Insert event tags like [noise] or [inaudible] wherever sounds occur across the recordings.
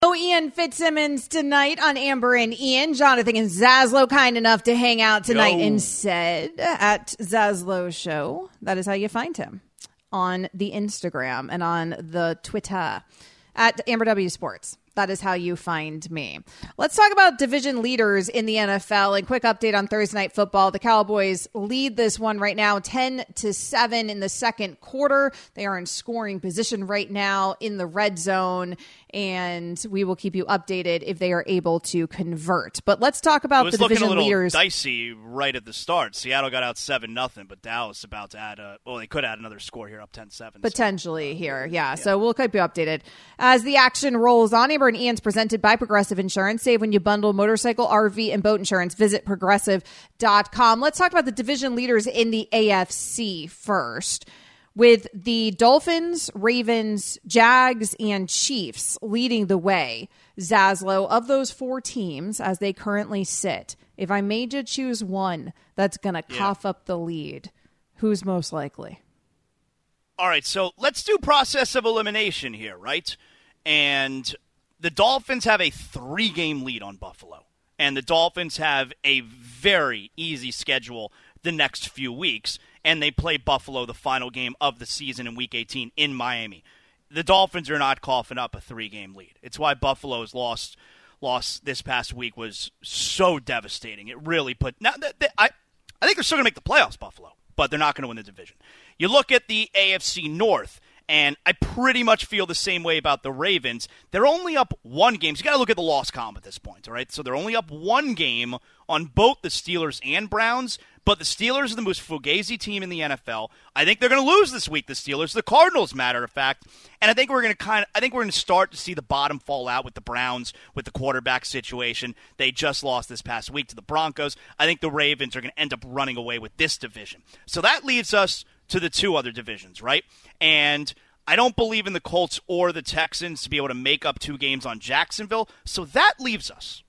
Oh, Ian Fitzsimmons tonight on Amber and Ian. Jonathan and Zaslow kind enough to hang out tonight Yo. instead at Zaslow Show. That is how you find him on the Instagram and on the Twitter at Amber W Sports. That is how you find me. Let's talk about division leaders in the NFL. And quick update on Thursday night football. The Cowboys lead this one right now, ten to seven in the second quarter. They are in scoring position right now in the red zone, and we will keep you updated if they are able to convert. But let's talk It about was the looking a division little leaders. dicey right at the start. Seattle got out seven nothing, but Dallas about to add a. Well, they could add another score here, up 10-7. potentially here. Yeah. So we'll keep you updated as the action rolls on. Amber and Ian's presented by Progressive Insurance. Save when you bundle motorcycle, RV, and boat insurance. Visit progressive.com. Let's talk about the division leaders in the AFC first. With the Dolphins, Ravens, Jags, and Chiefs leading the way, Zaslow, of those four teams as they currently sit, if I made you choose one that's going to cough up the lead, who's most likely? All right, so let's do process of elimination here, right? And the Dolphins have a three game lead on Buffalo. And the Dolphins have a very easy schedule the next few weeks. And they play Buffalo the final game of the season in week 18 in Miami. The Dolphins are not coughing up a three game lead. It's why Buffalo's lost loss this past week was so devastating. It really put now th- th- I I think they're still going to make the playoffs, Buffalo, but they're not going to win the division. You look at the AFC North, and I pretty much feel the same way about the Ravens. They're only up one game. So you got to look at the loss column at this point, all right? So they're only up one game on both the Steelers and Browns, but the Steelers are the most fugazi team in the NFL. I think they're going to lose this week. The Steelers, the Cardinals, matter of fact, and I think we're going to kind of, I think we're going to start to see the bottom fall out with the Browns with the quarterback situation. They just lost this past week to the Broncos. I think the Ravens are going to end up running away with this division. So that leaves us to the two other divisions, right? And I don't believe in the Colts or the Texans to be able to make up two games on Jacksonville. So that leaves us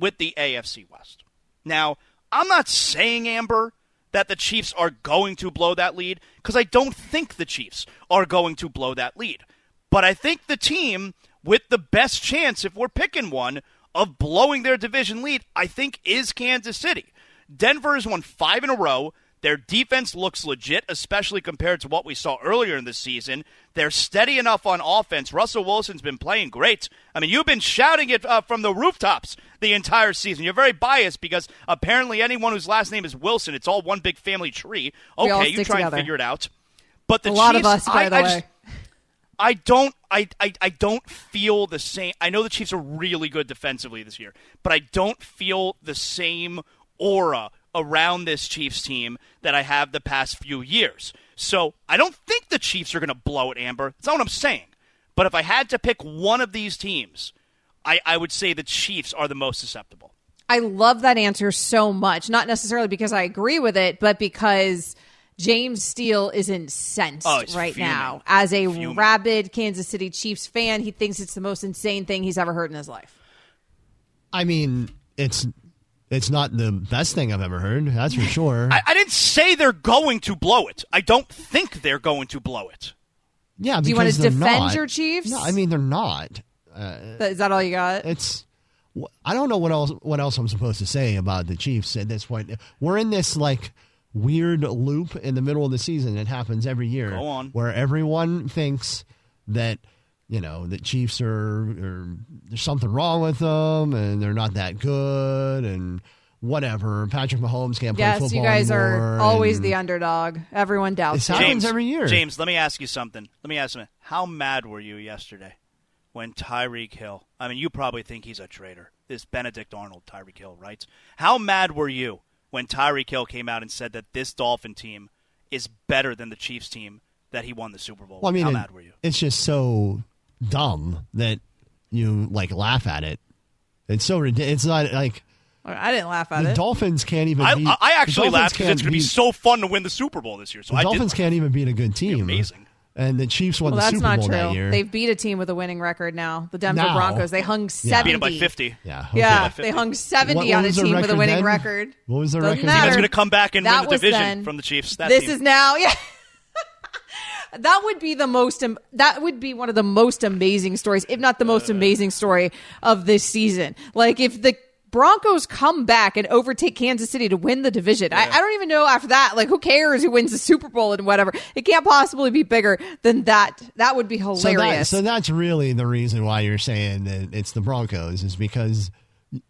with the AFC West. Now, I'm not saying, Amber, that the Chiefs are going to blow that lead because I don't think the Chiefs are going to blow that lead. But I think the team with the best chance, if we're picking one, of blowing their division lead, I think is Kansas City. Denver has won five in a row. Their defense looks legit, especially compared to what we saw earlier in the season. They're steady enough on offense. Russell Wilson's been playing great. I mean, you've been shouting it uh, from the rooftops the entire season. You're very biased because apparently anyone whose last name is Wilson, it's all one big family tree. Okay, you try together. and figure it out. But the A lot Chiefs, of us, by I, the I way. just- I don't I, I, I don't feel the same I know the Chiefs are really good defensively this year, but I don't feel the same aura around this Chiefs team that I have the past few years. So I don't think the Chiefs are gonna blow it, Amber. That's not what I'm saying. But if I had to pick one of these teams, I, I would say the Chiefs are the most susceptible. I love that answer so much. Not necessarily because I agree with it, but because James Steele is incensed Oh, right fuming. now. As a Fuming. rabid Kansas City Chiefs fan, he thinks it's the most insane thing he's ever heard in his life. I mean, it's it's not the best thing I've ever heard. That's for sure. [laughs] I, I didn't say they're going to blow it. I don't think they're going to blow it. yeah, Do you wanna defend not. your Chiefs? No, I mean they're not. Uh, Is that all you got? It's. I don't know what else. What else I'm supposed to say about the Chiefs at this point? We're in this like weird loop in the middle of the season. It happens every year. Go on. Where everyone thinks that you know the Chiefs are, are there's something wrong with them and they're not that good and whatever. Patrick Mahomes can't play yes, football you guys anymore, are always the underdog. Everyone doubts This you. happens James, every year. James, let me ask you something. Let me ask you, how mad were you yesterday when Tyreek Hill? I mean, you probably think he's a traitor. This Benedict Arnold, Tyreek Hill, right? How mad were you when Tyreek Hill came out and said that this Dolphin team is better than the Chiefs team that he won the Super Bowl? Well, I mean, how it- mad were you? it's just so dumb that you like laugh at it. It's so ridiculous. It's not like I didn't laugh at it. the it. Dolphins can't even. I, beat, I- I actually Dolphins laughed because it's going to be so fun to win the Super Bowl this year. So The I Dolphins did. can't even beat a good team. amazing. And the Chiefs won well, the that's Super not Bowl that true. year. They've beat a team with a winning record now. The Denver Now. Broncos. They hung Yeah. seventy. Beat him by 50. yeah. okay. Yeah, 50. they hung seventy what on a team with a winning then? record. What was their Doesn't record? matter. That's going to come back and That win the division then. from the Chiefs. That this team. is now, yeah. [laughs] that would be the most. That would be one of the most amazing stories, if not the most uh. amazing story of this season. Like if the Broncos come back and overtake Kansas City to win the division. I, I don't even know after that. Like who cares who wins the Super Bowl and whatever? It can't possibly be bigger than that. That would be So, hilarious. that, so that's really the reason why you're saying that it's the Broncos is because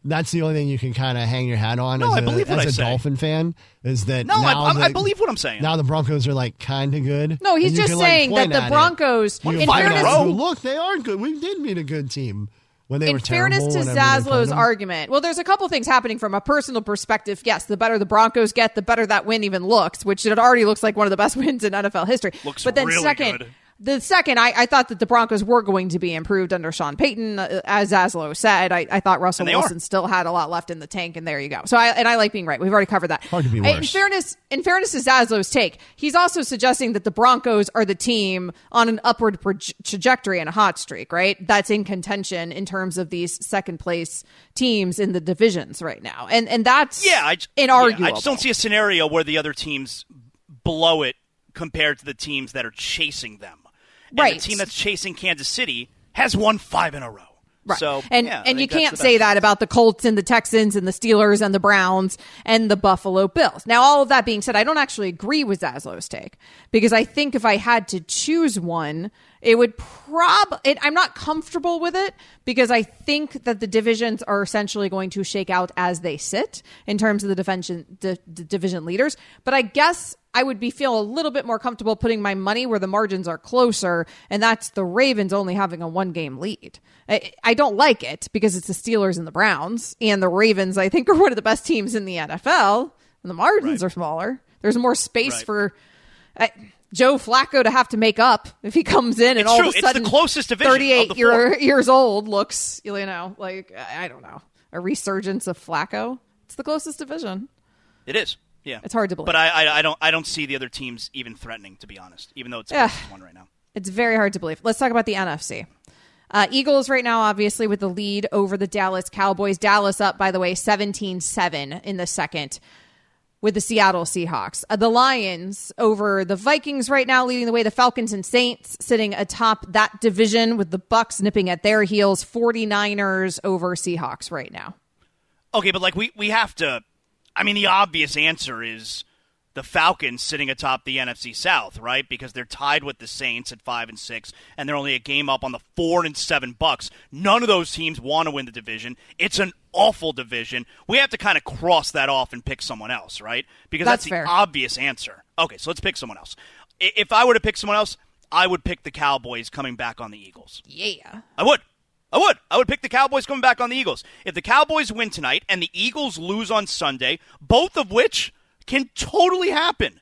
that's the only thing you can kind of hang your hat on No, as I a, believe what as I a. Dolphin fan is that No, I- now I- I the- believe what I'm saying. Now the Broncos are like kind of good. No, he's just can, like, saying that the at it. Broncos- in can point fairness- and look, they are good. We did beat a good team when they in were fairness to whenever they played Zaslow's argument, well, there's a couple things happening from a personal perspective. Yes, the better the Broncos get, the better that win even looks, which it already looks like one of the best [laughs] wins in NFL history. Looks but then really second, good. The second, I, I thought that the Broncos were going to be improved under Sean Payton, uh, as Zaslow said. I, I thought Russell Wilson are. still had a lot left in the tank, and there you go. So I and I like being right. We've already covered that. Hard to be I- In fairness, in fairness to Zaslow's take, he's also suggesting that the Broncos are the team on an upward proj- trajectory and a hot streak, right? That's in contention in terms of these second place teams in the divisions right now, and and that's Yeah, I, j- inarguable. yeah, I just don't see a scenario where the other teams blow it compared to the teams that are chasing them. And Right. the team that's chasing Kansas City has won five in a row. Right. So and yeah, and you can't say that about the Colts and the Texans and the Steelers and the Browns and the Buffalo Bills. Now, all of that being said, I don't actually agree with Zaslow's take because I think if I had to choose one, it would prob. It, I'm not comfortable with it because I think that the divisions are essentially going to shake out as they sit in terms of the the division leaders. But I guess I would be feel a little bit more comfortable putting my money where the margins are closer, and that's the Ravens only having a one game lead. I, I don't like it because it's the Steelers and the Browns, and the Ravens I think [laughs] are one of the best teams in the NFL, and the margins are smaller. There's more space Right. for. Uh, Joe Flacco to have to make up if he comes in and It's all true. of a It's the sudden closest division of 38 the year, years old looks you know like I don't know a resurgence of Flacco. It's the closest division. It is. Yeah, It's hard to believe. But I, I, I don't, I don't see the other teams even threatening, to be honest. Even though it's Yeah. one right now. It's very hard to believe. Let's talk about the NFC. Uh, Eagles right now, obviously, with the lead over the Dallas Cowboys. Dallas up, by the way, 17 7 in the second with the Seattle Seahawks. Uh, the Lions over the Vikings right now, leading the way. The Falcons and Saints sitting atop that division with the Bucs nipping at their heels. 49ers over Seahawks right now. Okay, but like we, we have to. I mean, the obvious answer is the Falcons sitting atop the NFC South, right? Because they're tied with the Saints at five and six, and they're only a game up on the four and seven Bucs. None of those teams want to win the division. It's an awful division. We have to kind of cross that off and pick someone else, right? Because That's that's, the obvious answer. Okay, so let's pick someone else. If I were to pick someone else, I would pick the Cowboys coming back on the Eagles. Yeah. I would. I would. I would pick the Cowboys coming back on the Eagles. If the Cowboys win tonight and the Eagles lose on Sunday, both of which can totally happen,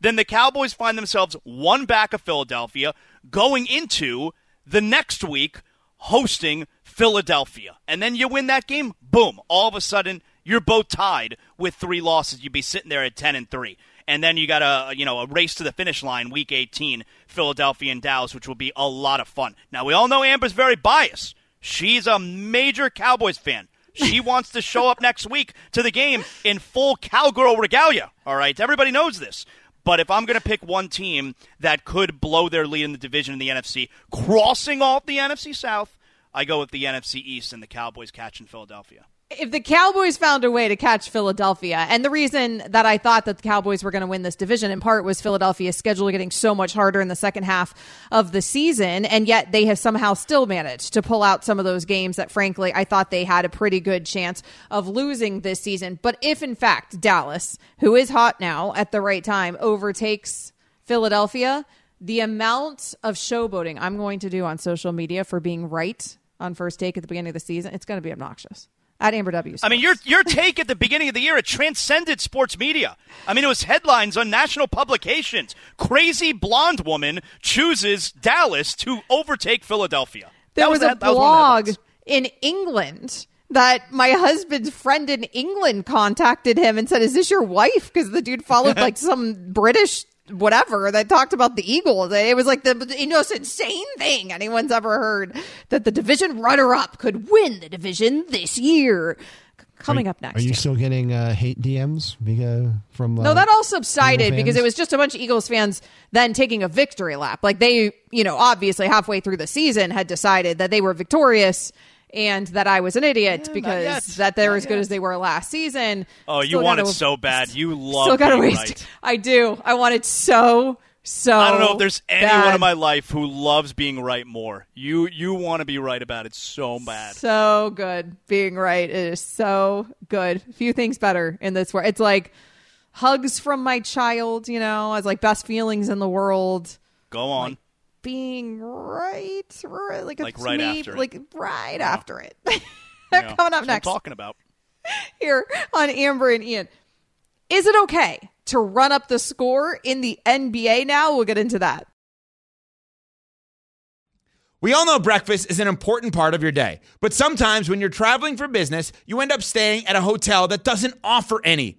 then the Cowboys find themselves one back of Philadelphia going into the next week hosting Philadelphia. And then you win that game, boom, all of a sudden you're both tied with three losses. You'd be sitting there at 10 and 3. And then you got a you know a race to the finish line, week 18, Philadelphia and Dallas, which will be a lot of fun. Now we all know Amber's very biased. She's a major Cowboys fan. She [laughs] wants to show up next week to the game in full cowgirl regalia. All right, everybody knows this. But if I'm going to pick one team that could blow their lead in the division in the NFC, crossing off the NFC South, I go with the NFC East and the Cowboys catching Philadelphia. If the Cowboys found a way to catch Philadelphia, and the reason that I thought that the Cowboys were going to win this division in part was Philadelphia's schedule getting so much harder in the second half of the season, and yet they have somehow still managed to pull out some of those games that, frankly, I thought they had a pretty good chance of losing this season. But if, in fact, Dallas, who is hot now at the right time, overtakes Philadelphia, the amount of showboating I'm going to do on social media for being right on first take at the beginning of the season, it's going to be obnoxious. At Amber W. I mean, your your take at the beginning of the year it transcended sports media. I mean, it was headlines on national publications. Crazy blonde woman chooses Dallas to overtake Philadelphia. there That was, was a that- that was one of the blog in England that my husband's friend in England contacted him and said, "Is this your wife?" Because the dude followed [laughs] like some British whatever that talked about the Eagles. It was like the, most insane thing anyone's ever heard that the division runner-up could win the division this year. Coming up next. Are you still getting uh, hate DMs from? Uh, No, that all subsided because it was just a bunch of Eagles fans then taking a victory lap. Like they, you know, obviously halfway through the season had decided that they were victorious and that I was an idiot yet. because that they're Not as good as they were last season. Oh, you Still want it so bad. You love Still gotta being waste. right. [laughs] I do. I want it so so. I don't know if there's anyone bad. in my life who loves being right more. You you want to be right about it so bad. so good being right. It is so good. Few things better in this world. It's like hugs from my child. You know, as like best feelings in the world. Go on. Being right, right like, Like it's right me, after it. like right after it. [laughs] Yeah, Coming up that's what I'm next talking about. [laughs] here on Amber and Ian. Is it okay to run up the score in the NBA now? We'll get into that. We all know breakfast is an important part of your day, but sometimes when you're traveling for business, you end up staying at a hotel that doesn't offer any.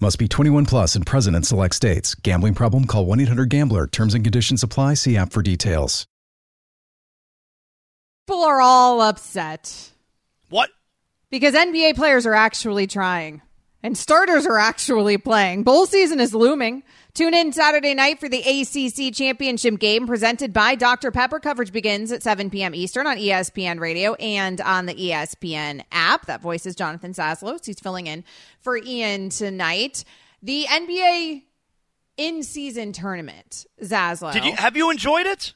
Must be 21 plus and present in select states. Gambling problem? Call 1 800 Gambler. Terms and conditions apply. See app for details. People are all upset What? because NBA players are actually trying and starters are actually playing. Bowl season is looming. Tune in Saturday night for the ACC championship game presented by Dr. Pepper. Coverage begins at 7 p.m. Eastern on ESPN Radio and on the ESPN app. That voice is Jonathan Zaslow's. He's filling in for Ian tonight. The NBA in season tournament, Zaslow. Did you have you enjoyed it?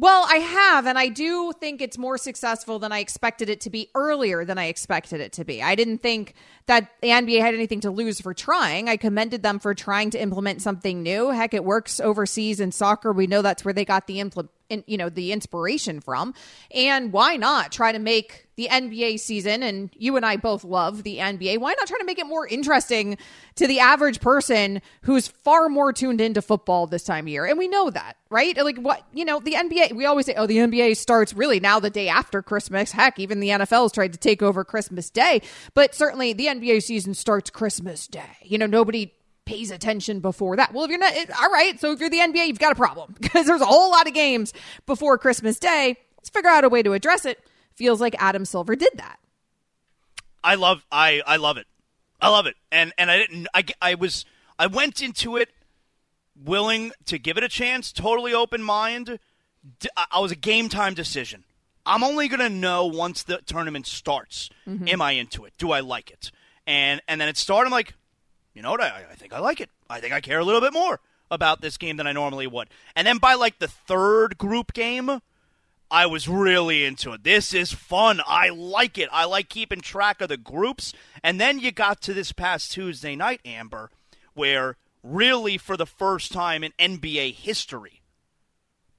Well, I have, and I do think it's more successful than I expected it to be earlier than I expected it to be. I didn't think that the NBA had anything to lose for trying. I commended them for trying to implement something new. Heck, it works overseas in soccer. We know that's where they got the impl- in, you know, the inspiration from. And why not try to make the NBA season and you and I both love the NBA. Why not try to make it more interesting to the average person who's far more tuned into football this time of year? And we know that, right? Like what, you know, the NBA, we always say, oh, the NBA starts really now the day after Christmas. Heck, even the NFL's tried to take over Christmas Day, but certainly the NBA season starts Christmas Day. You know, nobody pays attention before that. Well, if you're not, it, all right. So if you're the NBA, you've got a problem [laughs] because there's a whole lot of games before Christmas Day. Let's figure out a way to address it. Feels like Adam Silver did that. I love I I love it. I love it. And and I didn't I I was I went into it willing to give it a chance, totally open mind. I was a game time decision. I'm only going to know once the tournament starts. Mm-hmm. Am I into it? Do I like it? And and then it started I'm like, you know what? I, I think I like it. I think I care a little bit more about this game than I normally would. And then by like the third group game, I was really into it. This is fun. I like it. I like keeping track of the groups. And then you got to this past Tuesday night, Amber, where really for the first time in NBA history,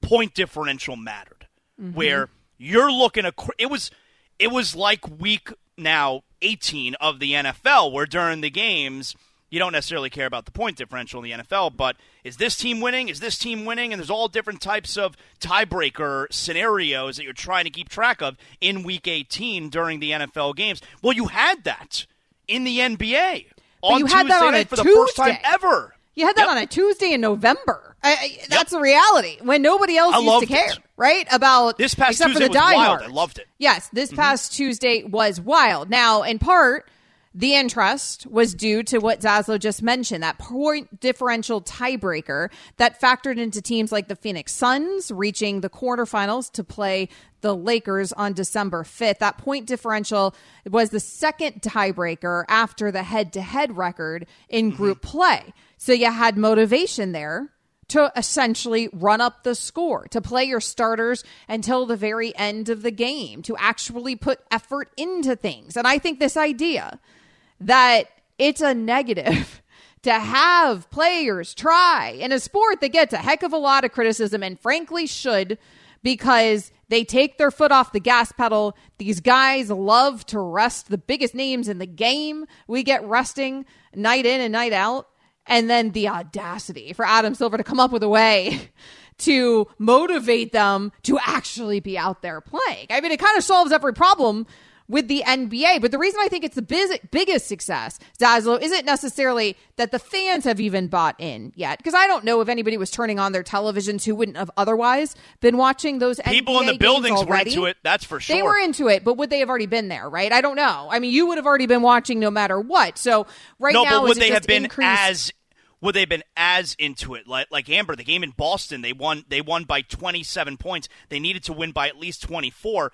point differential mattered. Mm-hmm. Where you're looking at it was it was like week now 18 of the NFL where during the games you don't necessarily care about the point differential in the NFL, but is this team winning? Is this team winning? And there's all different types of tiebreaker scenarios that you're trying to keep track of in week 18 during the NFL games. Well, you had that in the NBA on you had that Tuesday on a for the first time ever. You had that Yep. on a Tuesday in November. I, I, that's the reality when nobody else I used to care, it. right? About This past except Tuesday for the was wild. I loved it. Yes, this mm-hmm. past Tuesday was wild. Now, in part, The interest was due to what Zaslow just mentioned, that point differential tiebreaker that factored into teams like the Phoenix Suns reaching the quarterfinals to play the Lakers on December 5th. That point differential was the second tiebreaker after the head to head record in mm-hmm. group play. So you had motivation there to essentially run up the score, to play your starters until the very end of the game, to actually put effort into things. And I think this idea that it's a negative [laughs] to have players try in a sport that gets a heck of a lot of criticism and frankly should because they take their foot off the gas pedal. These guys love to rest the biggest names in the game. We get resting night in and night out. And then the audacity for Adam Silver to come up with a way [laughs] to motivate them to actually be out there playing. I mean, it kind of solves every problem with the NBA. But the reason I think it's the biz- biggest success, Zaslow, isn't necessarily that the fans have even bought in yet. Because I don't know if anybody was turning on their televisions who wouldn't have otherwise been watching those People NBA in the buildings were into it, that's for sure. They were into it, but would they have already been there, right? I don't know. I mean, you would have already been watching no matter what. So right no, now, but would they have been increased- as would they have been as into it like like Amber the game in Boston they won they won by 27 points they needed to win by at least 24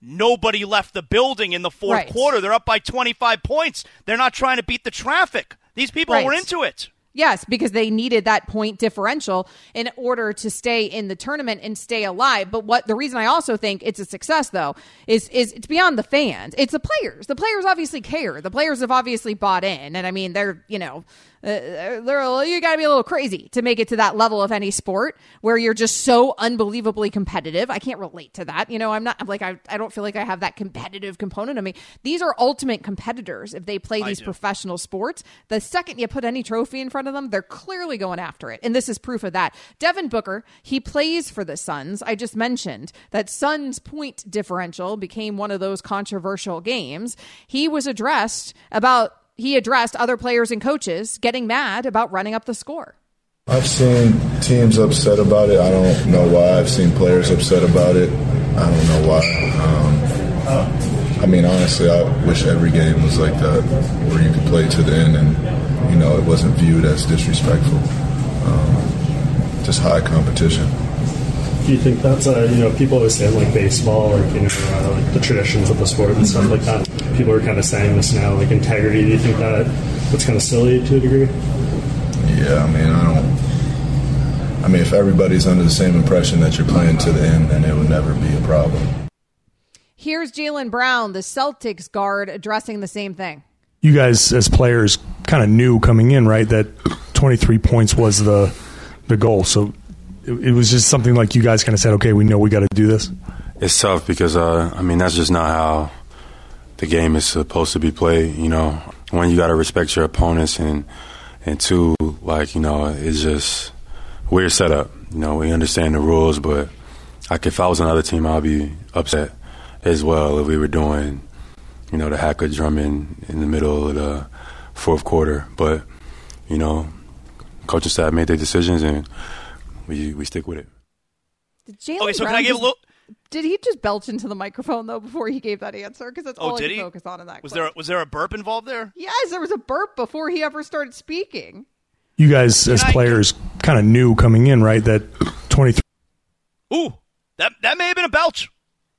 nobody left the building in the fourth Right. quarter they're up by 25 points they're not trying to beat the traffic these people Right. were into it Yes, because they needed that point differential in order to stay in the tournament and stay alive. But what the reason I also think it's a success though is is it's beyond the fans. It's the players. The players obviously care. The players have obviously bought in, and I mean they're you know uh, they're you got to be a little crazy to make it to that level of any sport where you're just so unbelievably competitive. I can't relate to that. You know, I'm not I'm like I I don't feel like I have that competitive component of me. These are ultimate competitors if they play these professional sports. The second you put any trophy in front of them, they're clearly going after it. And this is proof of that. Devin Booker, he plays for the Suns. I just mentioned that Suns point differential became one of those controversial games. He was addressed about he addressed other players and coaches getting mad about running up the score. I've seen teams upset about it. I don't know why. I've seen players upset about it. I don't know why. Um, I mean, honestly, I wish every game was like that, where you could play to the end and, you know, it wasn't viewed as disrespectful. Um, just high competition. Do you think that's uh, you know people always say like baseball like you know uh, like the traditions of the sport and stuff like that. People are kind of saying this now like integrity. Do you think that that's kind of silly to a degree? Yeah, I mean, I don't. I mean, if everybody's under the same impression that you're playing to the end, then it would never be a problem. Here's Jaylen Brown, the Celtics guard, addressing the same thing. you guys as players kind of knew coming in, right, that 23 points was the the goal. So it, it was just something like you guys kind of said, okay, we know we got to do this. It's tough because uh, I mean that's just not how the game is supposed to be played. You know, one you got to respect your opponents, and and two, like you know, it's just weird setup. You know, we understand the rules, but like if I was another team, I'd be upset as well if we were doing, you know, the hack-a-Drummond in the middle of the fourth quarter. But you know, coaching staff made their decisions, and we we stick with it. Did Jaylen okay so Brown can I give a just- little Did he just belch into the microphone though before he gave that answer? Because that's oh all did can he focus on in that. was clip. there was there a burp involved there Yes, there was a burp before he ever started speaking. You guys as I- players kind of knew coming in, right, that 23 ooh that that may have been a belch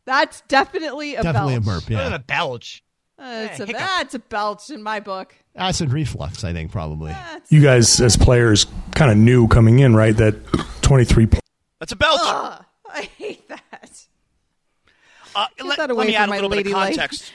That's definitely a Definitely a belch. burp. Yeah, a belch. Uh, it's a, that's a belch in my book. acid reflux. I think probably. you guys as players kind of knew coming in, right, that 23 points. that's a belch Ugh, I hate that. uh, let, that let me [laughs] add a little bit of context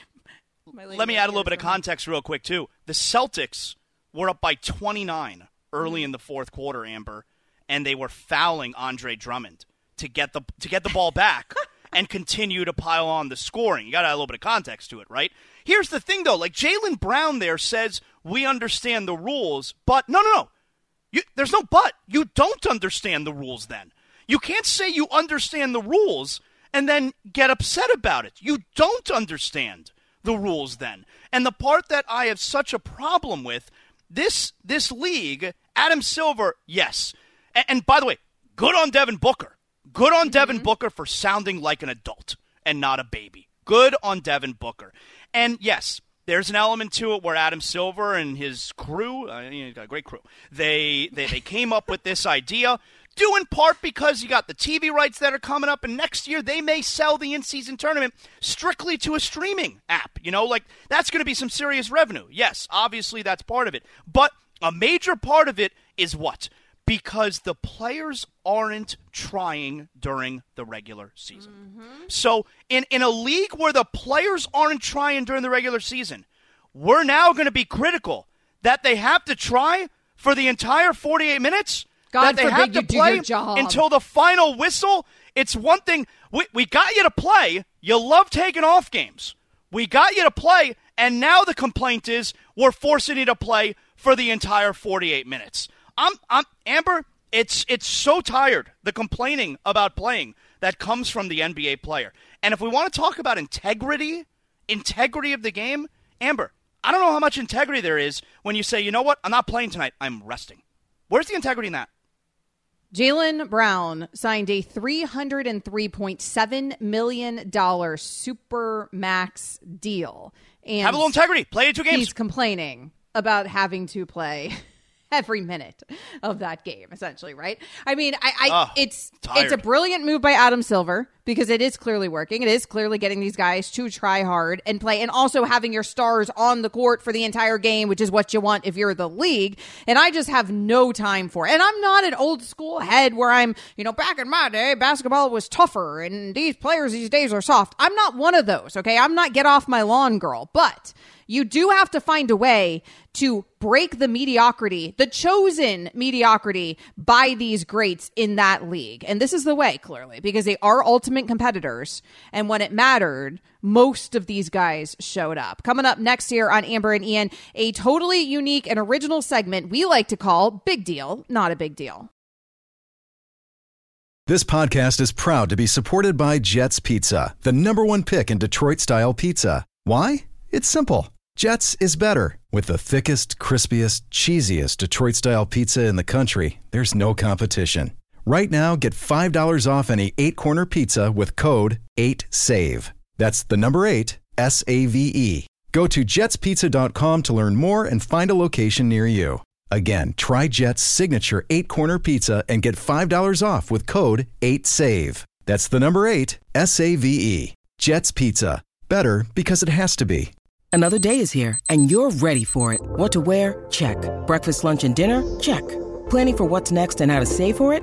Let me add a little bit of context real quick too. The Celtics were up by 29 early in the fourth quarter, Amber, and they were fouling Andre Drummond to get the to get the ball back [laughs] and continue to pile on the scoring. You got to add a little bit of context to it, right? Here's the thing though, like Jaylen Brown there says we understand the rules, but no, no, no. You, there's no but. You don't understand the rules then. You can't say you understand the rules and then get upset about it. You don't understand the rules then. And the part that I have such a problem with this this league, Adam Silver, yes. And, and by the way, good on Devin Booker. Good on Devin Booker for sounding like an adult and not a baby. Good on Devin Booker. And yes, there's an element to it where Adam Silver and his crew, uh, you know, got a great crew, they, they, they came up with this idea, due in part because you got the TV rights that are coming up, and next year they may sell the in season tournament strictly to a streaming app. You know, like that's going to be some serious revenue. Yes, obviously that's part of it. But a major part of it is what? Because the players aren't trying during the regular season. Mm-hmm. So, in, in a league where the players aren't trying during the regular season, we're now going to be critical that they have to try for the entire 48 minutes. God that they forbid have to you do play your job. until the final whistle. It's one thing. We, we got you to play. You love taking off games. We got you to play, and now the complaint is we're forcing you to play for the entire 48 minutes. I'm, I'm Amber. It's it's so tired the complaining about playing that comes from the NBA player. And if we want to talk about integrity, integrity of the game, Amber, I don't know how much integrity there is when you say, you know what, I'm not playing tonight. I'm resting. Where's the integrity in that? Jaylen Brown signed a $303.7 million super max deal. And Have a little integrity. Play two games. He's complaining about having to play [laughs] every minute of that game, essentially, right? I mean, I, I Oh, it's tired. it's a brilliant move by Adam Silver because it is clearly working. It is clearly getting these guys to try hard and play, and also having your stars on the court for the entire game, which is what you want if you're the league. And I just have no time for it. And I'm not an old school head where I'm, you know, back in my day, basketball was tougher, and these players these days are soft. I'm not one of those. Okay, I'm not get off my lawn girl, but you do have to find a way to break the mediocrity, the chosen mediocrity by these greats in that league. And this is the way, clearly, because they are competitors. And when it mattered, most of these guys showed up. Coming up next year on Amber and Ian, a totally unique and original segment we like to call Big Deal, Not a Big Deal. This podcast is proud to be supported by Jets Pizza, the number one pick in Detroit style pizza. Why? It's simple. Jets is better. With the thickest, crispiest, cheesiest Detroit style pizza in the country, there's no competition. Right now, get $5 off any eight corner pizza with code 8SAVE. That's the number eight, S A V E. Go to jetspizza.com to learn more and find a location near you. Again, try Jet's signature eight corner pizza and get $5 off with code 8SAVE. That's the number eight, S A V E. Jet's Pizza. Better because it has to be. Another day is here, and you're ready for it. What to wear? Check. Breakfast, lunch, and dinner? Check. Planning for what's next and how to save for it?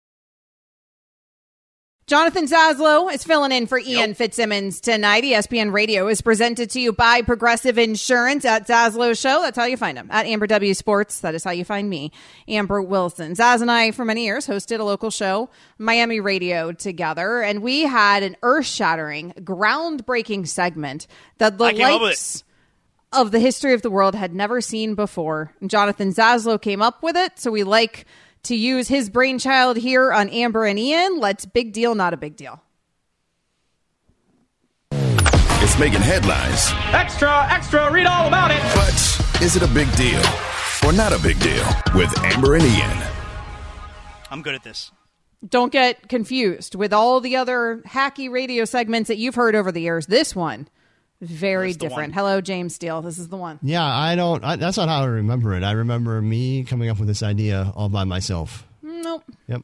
Jonathan Zaslow is filling in for Ian Fitzsimmons tonight. ESPN Radio is presented to you by Progressive Insurance at Zaslow Show. That's how you find him. At Amber W Sports, that is how you find me, Amber Wilson. Zaz and I, for many years, hosted a local show, Miami Radio, together, and we had an earth shattering, groundbreaking segment that the I came up with likes of the history of the world had never seen before. And Jonathan Zaslow came up with it, so we like to use his brainchild here on Amber and Ian. Let's big deal, not a big deal. It's making headlines. Extra, extra, read all about it. But is it a big deal or not a big deal? With Amber and Ian. I'm good at this. Don't get confused with all the other hacky radio segments that you've heard over the years. This one, very different. Hello, James Steele. This is the one. Yeah, I don't. I, that's not how I remember it. I remember me coming up with this idea all by myself. Nope. Yep.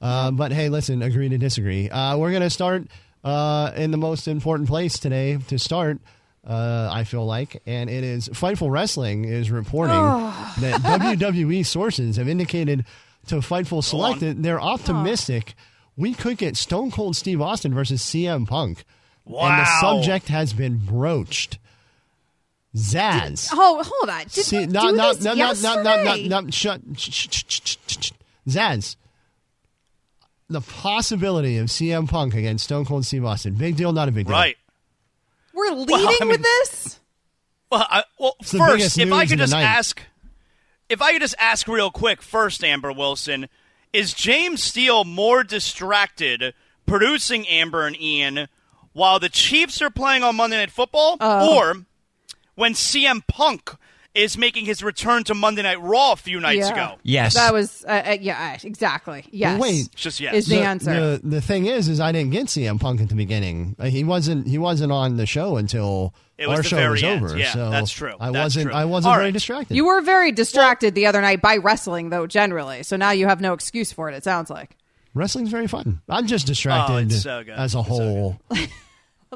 Uh, but hey, listen, agree to disagree. Uh, we're going to start uh, in the most important place today to start. Uh, I feel like, and it is Fightful Wrestling is reporting [laughs] that WWE sources have indicated to Fightful Select that they're optimistic we could get Stone Cold Steve Austin versus CM Punk. And the subject has been broached. Zaz. Oh, hold on. Did See, we no, do no, this no, no, no, no, no, yesterday? shut, sh- Zaz. The possibility of CM Punk against Stone Cold Steve Austin. Big deal, not a big deal. Right. We're leading I mean- with this? Well, I, well, the first, if I could just night. ask, if I could just ask real quick, first, Amber Wilson, is James Steele more distracted producing Amber and Ian while the Chiefs are playing on Monday Night Football, Oh. or when CM Punk is making his return to Monday Night Raw a few nights Yeah. ago? Yes. That was uh, uh, yeah, exactly. Yes. Well, wait, Just yes. is the, answer. The, the thing is, is I didn't get CM Punk at the beginning. Uh, He wasn't. He wasn't on the show until It our show was end. over. Yeah, so that's true. I That's wasn't. true. I wasn't All very right. distracted. you were very distracted the other night by wrestling, though. Generally, so now you have no excuse for it. It sounds like. Wrestling's very fun. I'm just distracted Oh, it's so good. as a It's so whole. Well, [laughs]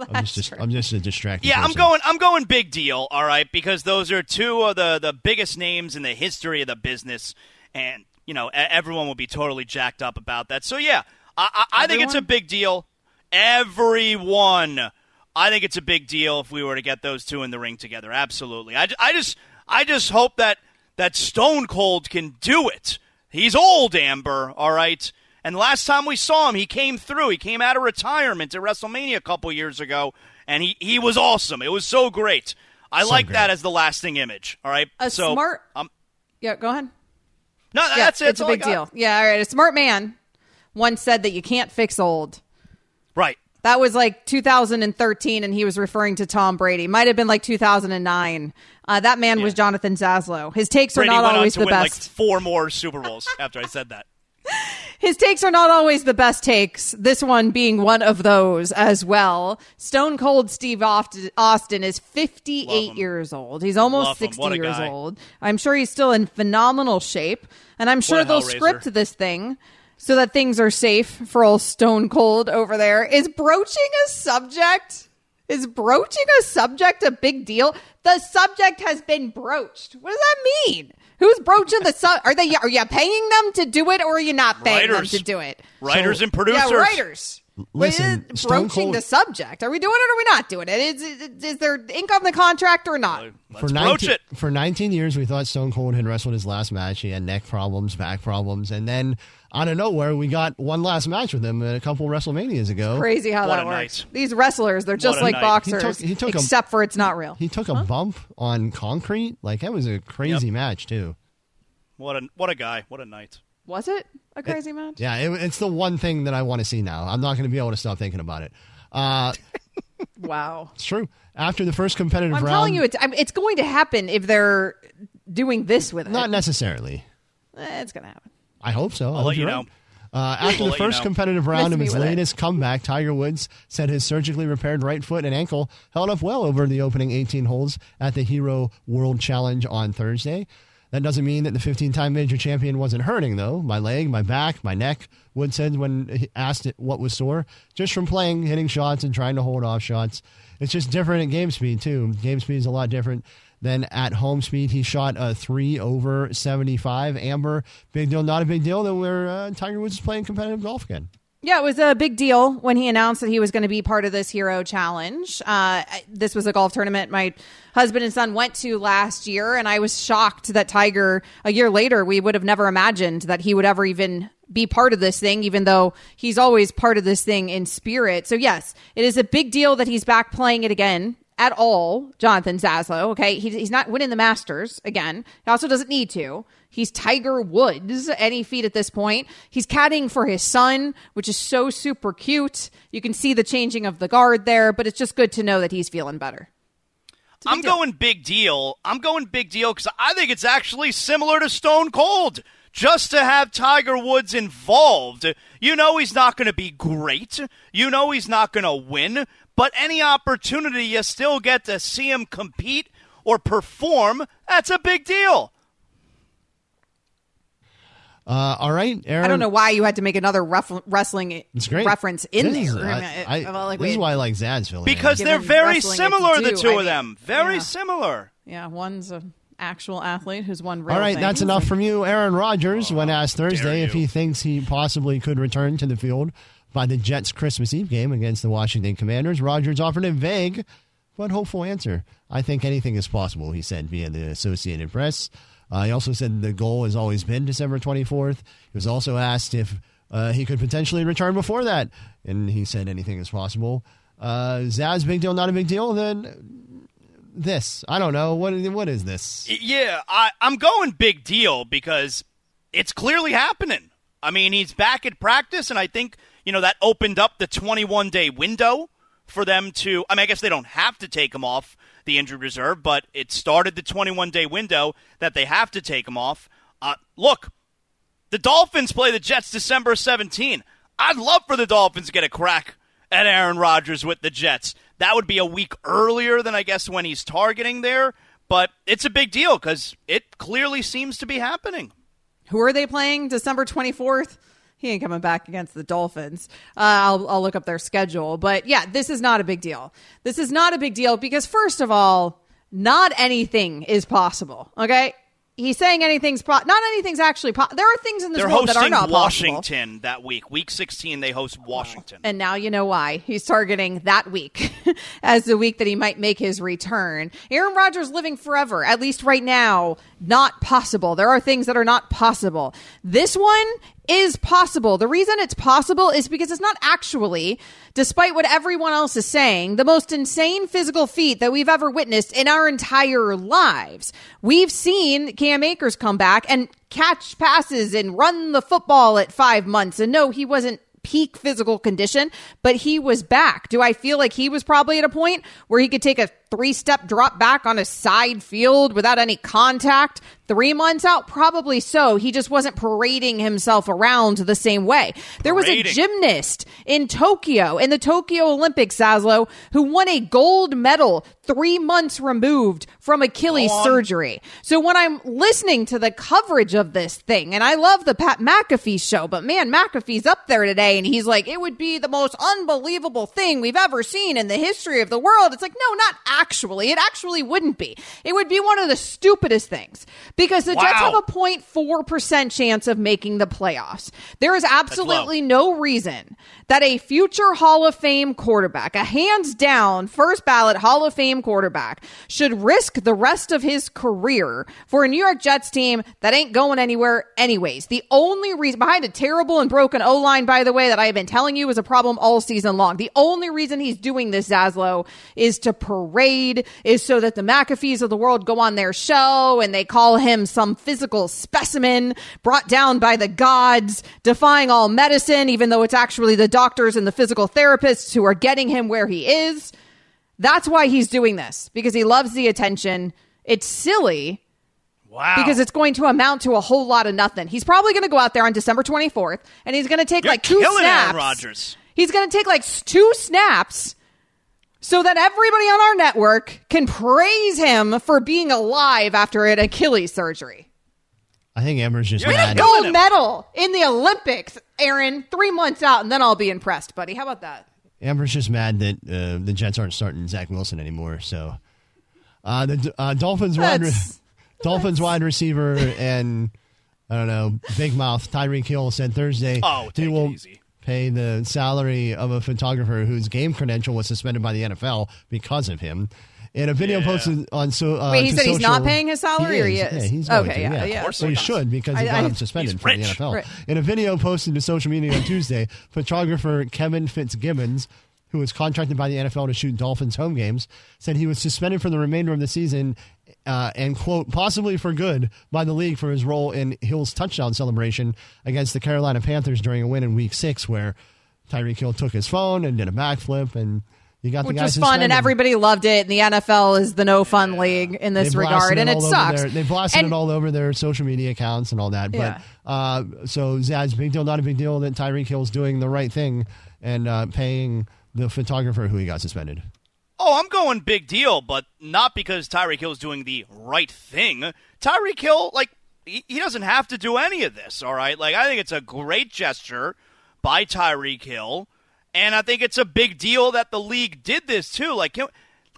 [laughs] I'm just. true. I'm just a distracted. Yeah, I'm going. I'm going big deal. All right, because those are two of the the biggest names in the history of the business, and you know e- everyone will be totally jacked up about that. So yeah, I, I, I think it's a big deal. Everyone, I think it's a big deal if we were to get those two in the ring together. Absolutely. I, I just I just hope that that Stone Cold can do it. He's old, Amber. All right. And last time we saw him, he came through. He came out of retirement at WrestleMania a couple years ago, and he, he was awesome. It was so great. I So like great. that as the lasting image. All right. A so, smart- Um, Yeah, go ahead. no, Yeah, that's it. It's That's a big deal. Yeah, all right. A smart man once said that you can't fix old. Right. That was like 2013, and he was referring to Tom Brady. Might have been like 2009. Uh, that man was Jonathan Zaslow. His takes Brady are not went always on to the win best. like four more Super Bowls after I said that. [laughs] His takes are not always the best takes. This one being one of those as well. Stone Cold Steve Austin is 58 years old. He's almost 60 years guy. old. I'm sure he's still in phenomenal shape, and I'm sure they'll script this thing so that things are safe for old Stone Cold over there. Is broaching a subject? Is broaching a subject a big deal? The subject has been broached. What does that mean? Who's broaching the sub? Are they? Are you paying them to do it, or are you not paying Writers. them to do it? Writers and producers. Yeah, writers. Listen, Wait, broaching Cold- the subject. Are we doing it or are we not doing it? Is, is, is there ink on the contract or not? For Let's broach 19, it. for 19 years, we thought Stone Cold had wrestled his last match. He had neck problems, back problems, and then out of nowhere, we got one last match with him a couple WrestleManias ago. Crazy how What that works. night. These wrestlers, they're just a like night. He boxers, took- he took a- except for it's not real. He took a bump on concrete. Like that was a crazy Yep. match too. What a what a guy. What a night. Was it a crazy match? Yeah, it, it's the one thing that I want to see now. I'm not going to be able to stop thinking about it. Uh, [laughs] Wow. it's true. After the first competitive round I'm round, telling you, it's I'm- it's going to happen if they're doing this with it. not necessarily. Eh, it's going to happen. I hope so. I I'll hope let you you're know. Uh, after I'll the let you first know. competitive round Miss of his with it. latest comeback, Tiger Woods said his surgically repaired right foot and ankle held up well over the opening 18 holes at the Hero World Challenge on Thursday. That doesn't mean that the 15 time major champion wasn't hurting, though. My leg, my back, my neck, Woods said when he asked it what was sore, just from playing, hitting shots, and trying to hold off shots. It's just different at game speed, too. Game speed is a lot different than at home speed. He shot a three over 75. Amber, big deal, not a big deal that we're uh, Tiger Woods is playing competitive golf again. Yeah, it was a big deal when he announced that he was going to be part of this hero challenge. Uh, this was a golf tournament my husband and son went to last year, and I was shocked that Tiger, a year later, we would have never imagined that he would ever even be part of this thing, even though he's always part of this thing in spirit. So, yes, it is a big deal that he's back playing it again at all, Jonathan Zaslow. Okay, he, he's not winning the Masters again. He also doesn't need to. He's Tiger Woods, any feat at this point. He's caddying for his son, which is so super cute. You can see the changing of the guard there, but it's just good to know that he's feeling better. I'm going big deal. I'm going big deal because I think it's actually similar to Stone Cold. Just to have Tiger Woods involved, you know he's not going to be great. You know he's not going to win. But any opportunity you still get to see him compete or perform, that's a big deal. Uh, all right, Aaron. I don't know why you had to make another ref- wrestling great. reference in This is- there. I- I I- I like this we- is why I like Zaz's filling in. Because they're Given very wrestling its similar, the two I of mean, them. Very yeah. similar. Yeah, one's an actual athlete who's won real All right, things. that's enough from you, Aaron Rodgers. when asked Thursday if he thinks he possibly could return to the field by the Jets' Christmas Eve game against the Washington Commanders, Rodgers offered a vague but hopeful answer. I think anything is possible, he said via the Associated Press. Uh, he also said the goal has always been December 24th. He was also asked if uh, he could potentially return before that, and he said anything is possible. Uh, Zaz, big deal, not a big deal? Then this. I don't know. What, what is this? Yeah, I, I'm going big deal because it's clearly happening. I mean, he's back at practice, and I think, you know, that opened up the 21 day window for them to. I mean, I guess they don't have to take him off the injured reserve, but it started the 21 day window that they have to take him off. Uh, look, the Dolphins play the Jets December 17. I'd love for the Dolphins to get a crack at Aaron Rodgers with the Jets. That would be a week earlier than I guess when he's targeting there, but it's a big deal because it clearly seems to be happening. Who are they playing December 24th? He ain't coming back against the Dolphins. Uh, I'll, I'll look up their schedule. But yeah, this is not a big deal. This is not a big deal because, first of all, not anything is possible. Okay? he's saying anything's pro- not anything's actually po- there are things in this They're world that are hosting not Washington possible. that week. Week 16, they host Washington. And now you know why he's targeting that week [laughs] as the week that he might make his return. Aaron Rodgers living forever, at least right now, not possible. There are things that are not possible. This one is possible. The reason it's possible is because it's not actually, despite what everyone else is saying, the most insane physical feat that we've ever witnessed in our entire lives. We've seen Cam Akers come back and catch passes and run the football at five months. And no, he wasn't peak physical condition, but he was back. Do I feel like he was probably at a point where he could take a three step drop back on a side field without any contact? Three months out? Probably so. He just wasn't parading himself around the same way. There was a gymnast in Tokyo, in the Tokyo Olympics, Zaslow, who won a gold medal three months removed from Achilles surgery. So when I'm listening to the coverage of this thing, and I love the Pat McAfee show, but man, McAfee's up there today, and he's like, it would be the most unbelievable thing we've ever seen in the history of the world. It's like, no, not actually. It actually wouldn't be. It would be one of the stupidest things because the Jets have a 0.4% chance of making the playoffs. There is absolutely no reason that a future Hall of Fame quarterback, a hands down first ballot Hall of Fame quarterback, should risk the rest of his career for a New York Jets team that ain't going anywhere anyways. The only reason behind a terrible and broken O line, by the way, that I have been telling you is a problem all season long. The only reason he's doing this, Zaslow, is to parade, is so that the McAfees of the world go on their show and they call him some physical specimen brought down by the gods, defying all medicine, even though it's actually the doctors and the physical therapists who are getting him where he is. That's why he's doing this, because he loves the attention. It's silly Wow. because it's going to amount to a whole lot of nothing. He's probably going to go out there on December 24th and he's going to take You're like two snaps. Aaron Rodgers. He's going to take like two snaps so that everybody on our network can praise him for being alive after an Achilles surgery. I think Amber's just You're mad. Gold him. medal in the Olympics, Aaron. Three months out, and then I'll be impressed, buddy. How about that? Amber's just mad that uh, the Jets aren't starting Zach Wilson anymore. So uh, the uh, Dolphins wide re- [laughs] Dolphins wide receiver and I don't know big mouth Tyreek Hill said Thursday Oh, he will easy. Pay the salary of a photographer whose game credential was suspended by the NFL because of him. In a video Yeah. posted on so uh, Wait, he to said he's not paying his salary, or he is? Yeah, he's going Okay, to, yeah, yeah. yeah. Of Well, he he should because he I- got I- him suspended from the. NFL. Right. In a video posted to social media on Tuesday, photographer Kevin Fitzgibbons, who was contracted by the NFL to shoot Dolphins home games, said he was suspended for the remainder of the season uh, and, quote, possibly for good by the league for his role in Hill's touchdown celebration against the Carolina Panthers during a win in week six, where Tyreek Hill took his phone and did a backflip and you got Which the guy was fun, and everybody loved it. And the NFL is the no fun league in this regard, and it over sucks. Their, they blasted And- it all over their social media accounts and all that. Yeah. But uh, so Zaz, big deal, not a big deal that Tyreek Hill's doing the right thing and uh, paying the photographer who he got suspended. Oh, I'm going big deal, but not because Tyreek Hill's doing the right thing. Tyreek Hill, like, he, doesn't have to do any of this, all right? Like, I think it's a great gesture by Tyreek Hill, and I think it's a big deal that the league did this, too. Like, can,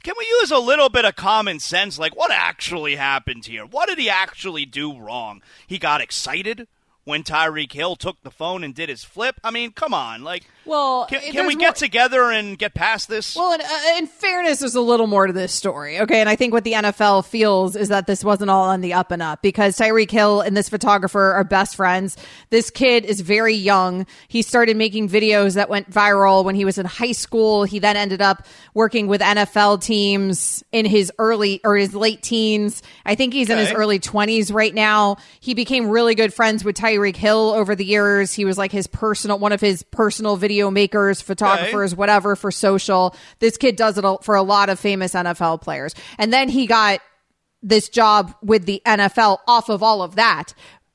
can we use a little bit of common sense? Like, what actually happened here? What did he actually do wrong? He got excited when Tyreek Hill took the phone and did his flip. I mean, come on. Like, Well, Can, can we more- get together and get past this? Well, in, uh, in fairness, there's a little more to this story, okay? And I think what the NFL feels is that this wasn't all on the up and up because Tyreek Hill and this photographer are best friends. This kid is very young. He started making videos that went viral when he was in high school. He then ended up working with NFL teams in his early or his late teens. I think he's in his early 20s right now. He became really good friends with Tyreek Hill over the years. He was like his personal, one of his personal video makers, photographers, whatever for social. This kid does it for a lot of famous NFL players. And then he got this job with the NFL off of all of that.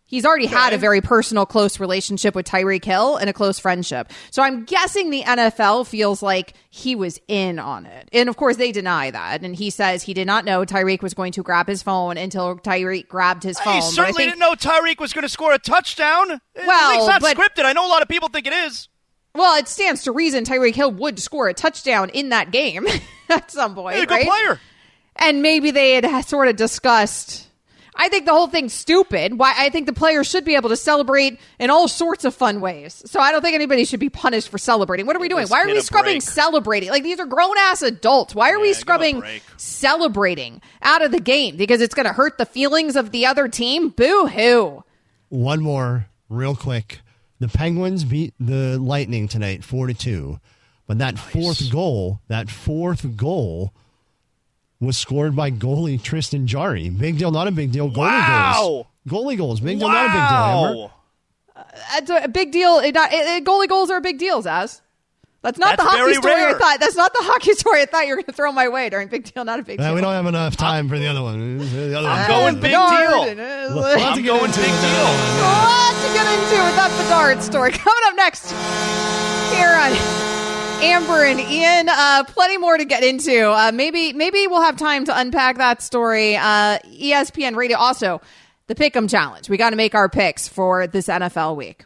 He's already had a very personal, close relationship with Tyreek Hill and a close friendship. So I'm guessing the NFL feels like he was in on it. And of course, they deny that. And he says he did not know Tyreek was going to grab his phone until Tyreek grabbed his phone. He certainly think- didn't know Tyreek was going to score a touchdown. Well, it's not but- scripted. I know a lot of people think it is. Well, it stands to reason Tyreek Hill would score a touchdown in that game [laughs] at some point. He's a good right? player. And maybe they had [laughs] sort of discussed. I think the whole thing's stupid. Why I think the players should be able to celebrate in all sorts of fun ways. So I don't think anybody should be punished for celebrating. What are we doing? Why are we scrubbing break. celebrating? Like these are grown ass adults. Why are we scrubbing celebrating out of the game? Because it's going to hurt the feelings of the other team? Boo hoo. One more, real quick. The Penguins beat the Lightning tonight, four to two. But that fourth goal, that fourth goal, was scored by goalie Tristan Jarry. Big deal, not a big deal. Goalie goals. Wow. Goalie goals, big deal, not a big deal. Amber. Uh, that's a big deal. It, not- it, it- goalie goals are a big deal, Zaz. That's not That's the hockey very story I thought. That's not the [laughs] hockey story I thought you were going to throw my way during big deal. Not a big Uh, deal. we don't have enough time for the other one. The other I'm one. going big Bedard. deal. Lots to I'm get going into big deal. A lot to get into with that Bedard story. [laughs] Coming up next here on Amber and Ian. Uh, plenty more to get into. Uh, maybe maybe we'll have time to unpack that story. Uh, ESPN Radio also the Pick'em Challenge. We got to make our picks for this NFL week.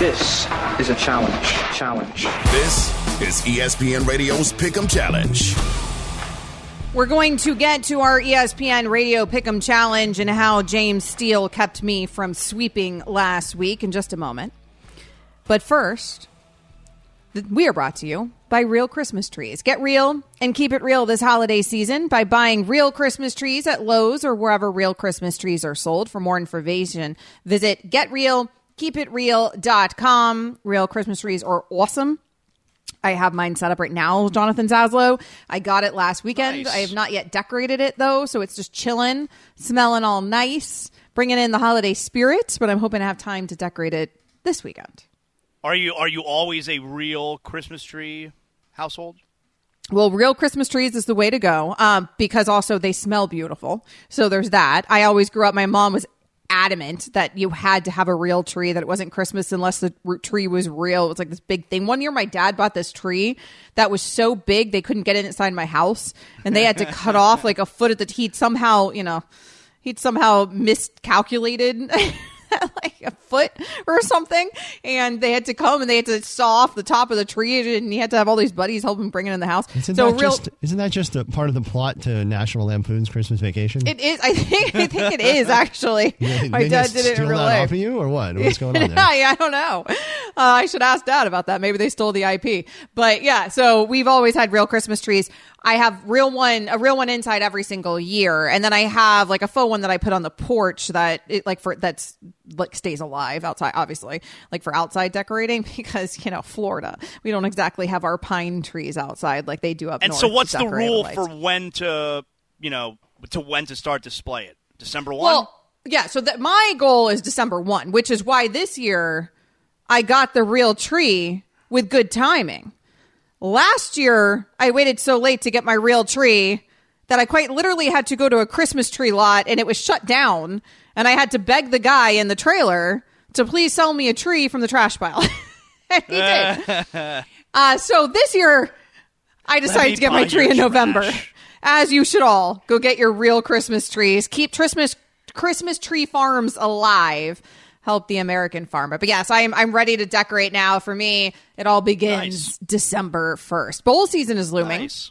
This is a challenge. Challenge. This is ESPN Radio's Pick'em Challenge. We're going to get to our ESPN Radio Pick'em Challenge and how James Steele kept me from sweeping last week in just a moment. But first, we are brought to you by Real Christmas Trees. Get real and keep it real this holiday season by buying real Christmas trees at Lowe's or wherever real Christmas trees are sold. For more information, visit getrealkeepitreal.com. Real Christmas trees are awesome. I have mine set up right now, Jonathan Zaslow. I got it last weekend. Nice. I have not yet decorated it though, so it's just chilling, smelling all nice, bringing in the holiday spirit. But I'm hoping to have time to decorate it this weekend. Are you are you always a real Christmas tree household? Well, real Christmas trees is the way to go um, because also they smell beautiful. So there's that. I always grew up, my mom was adamant that you had to have a real tree, that it wasn't Christmas unless the tree was real. It was like this big thing. One year, my dad bought this tree that was so big they couldn't get it inside my house and they had to cut off like a foot at the he'd somehow, you know, he'd somehow miscalculated. [laughs] [laughs] like a foot or something, and they had to come and they had to saw off the top of the tree, and he had to have all these buddies help him bring it in the house. Isn't, so that real, just, isn't that just a part of the plot to National Lampoon's Christmas Vacation? it is. I [laughs] think. I think it is actually. [laughs] My dad did it in real life. off of you, or what? What's going on there? yeah, I don't know. Uh, I should ask Dad about that. Maybe they stole the IP. But yeah, so we've always had real Christmas trees. I have real one, a real one inside every single year, and then I have like a faux one that I put on the porch that it like for that's like stays alive outside, obviously, like for outside decorating [laughs] because you know Florida, we don't exactly have our pine trees outside like they do up And so, what's the rule for when to you know to when to start display it? December one. Well, yeah. So that my goal is December one, which is why this year I got the real tree with good timing. Last year I waited so late to get my real tree that I quite literally had to go to a Christmas tree lot and it was shut down, and I had to beg the guy in the trailer to please sell me a tree from the trash pile. [laughs] and he did. [laughs] Uh, so this year, I decided to get my tree in November. As you should all go get your real Christmas trees. Keep Christmas Christmas tree farms alive. Help the American farmer. But yes, I'm I'm ready to decorate now. For me, it all begins December first. Bowl season is looming. Nice.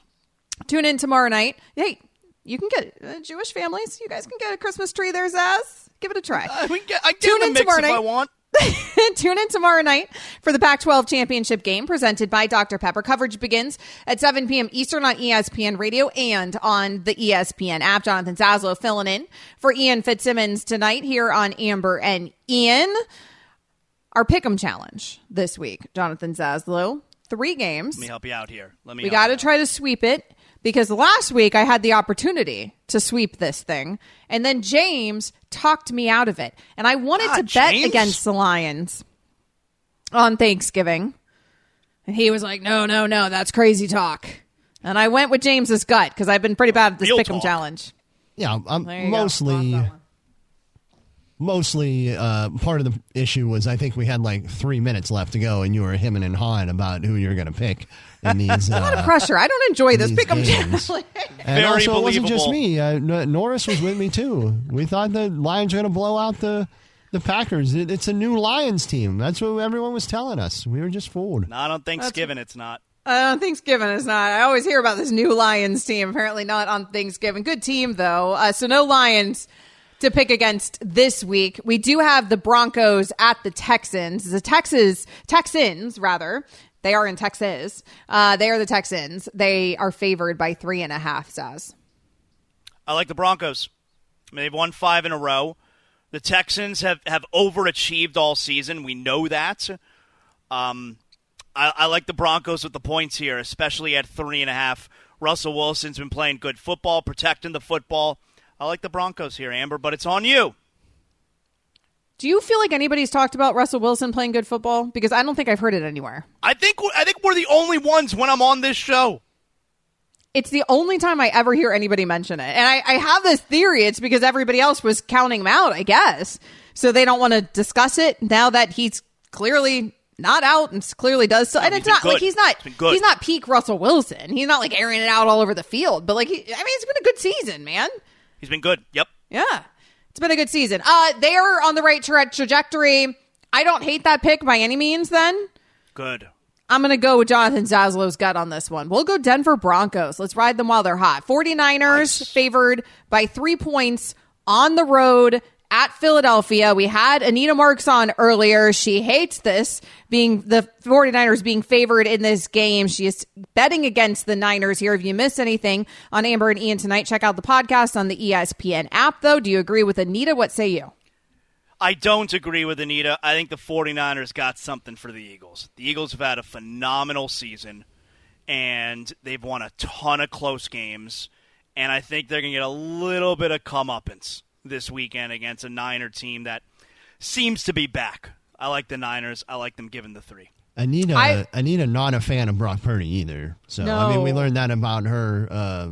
Tune in tomorrow night. Hey, you can get uh, Jewish families. You guys can get a Christmas tree there, Zaz. Give it a try. I can get, I can Tune in tomorrow if I night. want. [laughs] Tune in tomorrow night for the Pac 12 championship game presented by Dr. Pepper. Coverage begins at 7 p.m. Eastern on ESPN radio and on the ESPN app. Jonathan Zaslow filling in for Ian Fitzsimmons tonight here on Amber and Ian. Our Pick'em challenge this week, Jonathan Zaslow. Three games. Let me help you out here. Let me. We got to try to sweep it because last week I had the opportunity to sweep this thing, and then James talked me out of it. And I wanted Ah, to bet against the Lions on Thanksgiving. And he was like, no, no, no, that's crazy talk. And I went with James's gut because I've been pretty bad at this Real pick'em talk. challenge. Yeah, I'm mostly. go. Mostly mostly uh, part of the issue was I think we had like three minutes left to go, and you were hemming and hawing about who you're going to pick in [laughs] these. A lot uh, of pressure. I don't enjoy this these pick'em games. challenge. And Very [laughs] also, it wasn't just me. Uh, Norris was with me too. We thought the Lions were going to blow out the the Packers. It, it's a new Lions team. That's what everyone was telling us. We were just fooled. Not on Thanksgiving. It's not. Uh, Thanksgiving is not. I always hear about this new Lions team. Apparently not on Thanksgiving. Good team though. Uh, so no Lions to pick against this week. We do have the Broncos at the Texans. The Texas Texans rather. They are in Texas. Uh, they are the Texans. They are favored by three and a half. Zaz. I like the Broncos. I mean, they've won five in a row. The Texans have, have overachieved all season. We know that. Um, I, I like the Broncos with the points here, especially at three and a half. Russell Wilson's been playing good football, protecting the football. I like the Broncos here, Amber, but it's on you. Do you feel like anybody's talked about Russell Wilson playing good football? Because I don't think I've heard it anywhere. I think I think we're the only ones when I'm on this show. It's the only time I ever hear anybody mention it. And I, I have this theory. It's because everybody else was counting him out, I guess. So they don't want to discuss it now that he's clearly not out and clearly does so. And it's not like he's not good. he's not peak Russell Wilson. He's not like airing it out all over the field. But like, he, I mean, it's been a good season, man. He's been good. Yep. Yeah, it's been a good season. Uh, they are on the right tra- trajectory. I don't hate that pick by any means. Then Good. I'm going to go with Jonathan Zaslow's gut on this one. We'll go Denver Broncos. Let's ride them while they're hot. 49ers favored by three points on the road at Philadelphia. We had Anita Marks on earlier. She hates this being the 49ers being favored in this game. She is betting against the Niners here. If you miss anything on Amber and Ian tonight, check out the podcast on the ESPN app, though. Do you agree with Anita? What say you? I don't agree with Anita. I think the 49ers got something for the Eagles. The Eagles have had a phenomenal season, and they've won a ton of close games. And I think they're going to get a little bit of comeuppance this weekend against a Niner team that seems to be back. I like the Niners. I like them giving the three. Anita, I- Anita, not a fan of Brock Purdy either. So I mean, we learned that about her uh,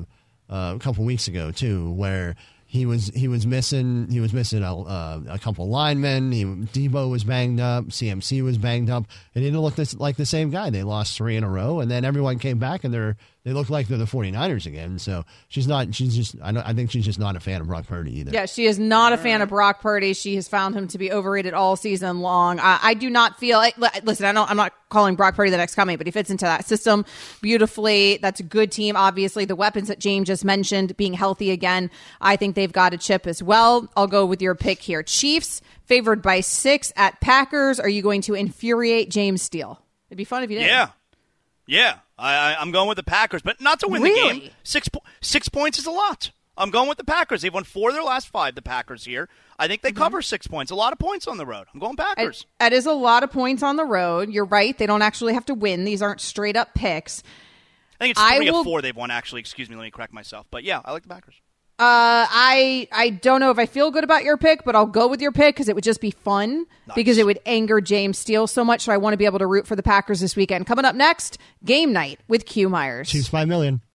uh, a couple weeks ago too, where he was he was missing he was missing a, uh, a couple linemen. He, Deebo was banged up. CMC was banged up. It didn't look this, like the same guy. They lost three in a row, and then everyone came back, and they're they look like they're the 49ers again. So she's not. She's just. I, don't, I think she's just not a fan of Brock Purdy either. Yeah, she is not a fan of Brock Purdy. She has found him to be overrated all season long. I, I do not feel. I, listen, I don't. I'm not calling Brock Purdy the next coming, but he fits into that system beautifully. That's a good team. Obviously, the weapons that James just mentioned being healthy again, I think they've got a chip as well. I'll go with your pick here. Chiefs favored by six at Packers. Are you going to infuriate James Steele? It'd be fun if you did. Yeah. Yeah. I, I, I'm going with the Packers, but not to win the game. Six, po- six points is a lot. I'm going with the Packers. They've won four of their last five, the Packers here. I think they mm-hmm. cover six points. A lot of points on the road. I'm going Packers. That is a lot of points on the road. You're right. They don't actually have to win. These aren't straight up picks. I think it's I three will- of four they've won, actually. Excuse me, let me correct myself. But yeah, I like the Packers. Uh, I I don't know if I feel good about your pick, but I'll go with your pick because it would just be fun because it would anger James Steele so much. So I want to be able to root for the Packers this weekend. Coming up next, game night with Q Myers. Chiefs by a million.